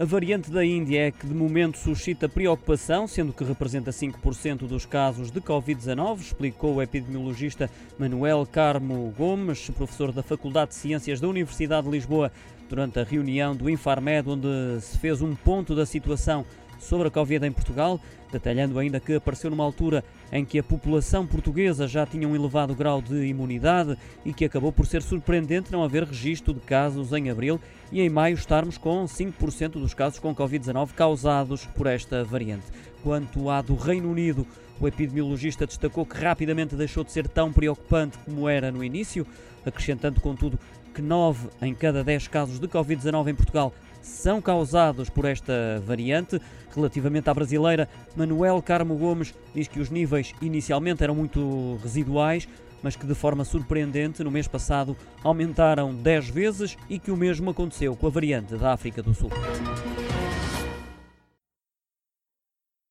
A variante da Índia é que de momento suscita preocupação, sendo que representa 5% dos casos de Covid-19, explicou o epidemiologista Manuel Carmo Gomes, professor da Faculdade de Ciências da Universidade de Lisboa, durante a reunião do Infarmed, onde se fez um ponto da situação sobre a Covid em Portugal, detalhando ainda que apareceu numa altura em que a população portuguesa já tinha um elevado grau de imunidade e que acabou por ser surpreendente não haver registro de casos em abril e em maio estarmos com 5% dos casos com Covid-19 causados por esta variante. Quanto à do Reino Unido, o epidemiologista destacou que rapidamente deixou de ser tão preocupante como era no início, acrescentando, contudo, que 9 em cada 10 casos de Covid-19 em Portugal são causados por esta variante. Relativamente à brasileira, Manuel Carmo Gomes diz que os níveis inicialmente eram muito residuais, mas que de forma surpreendente no mês passado aumentaram 10 vezes e que o mesmo aconteceu com a variante da África do Sul.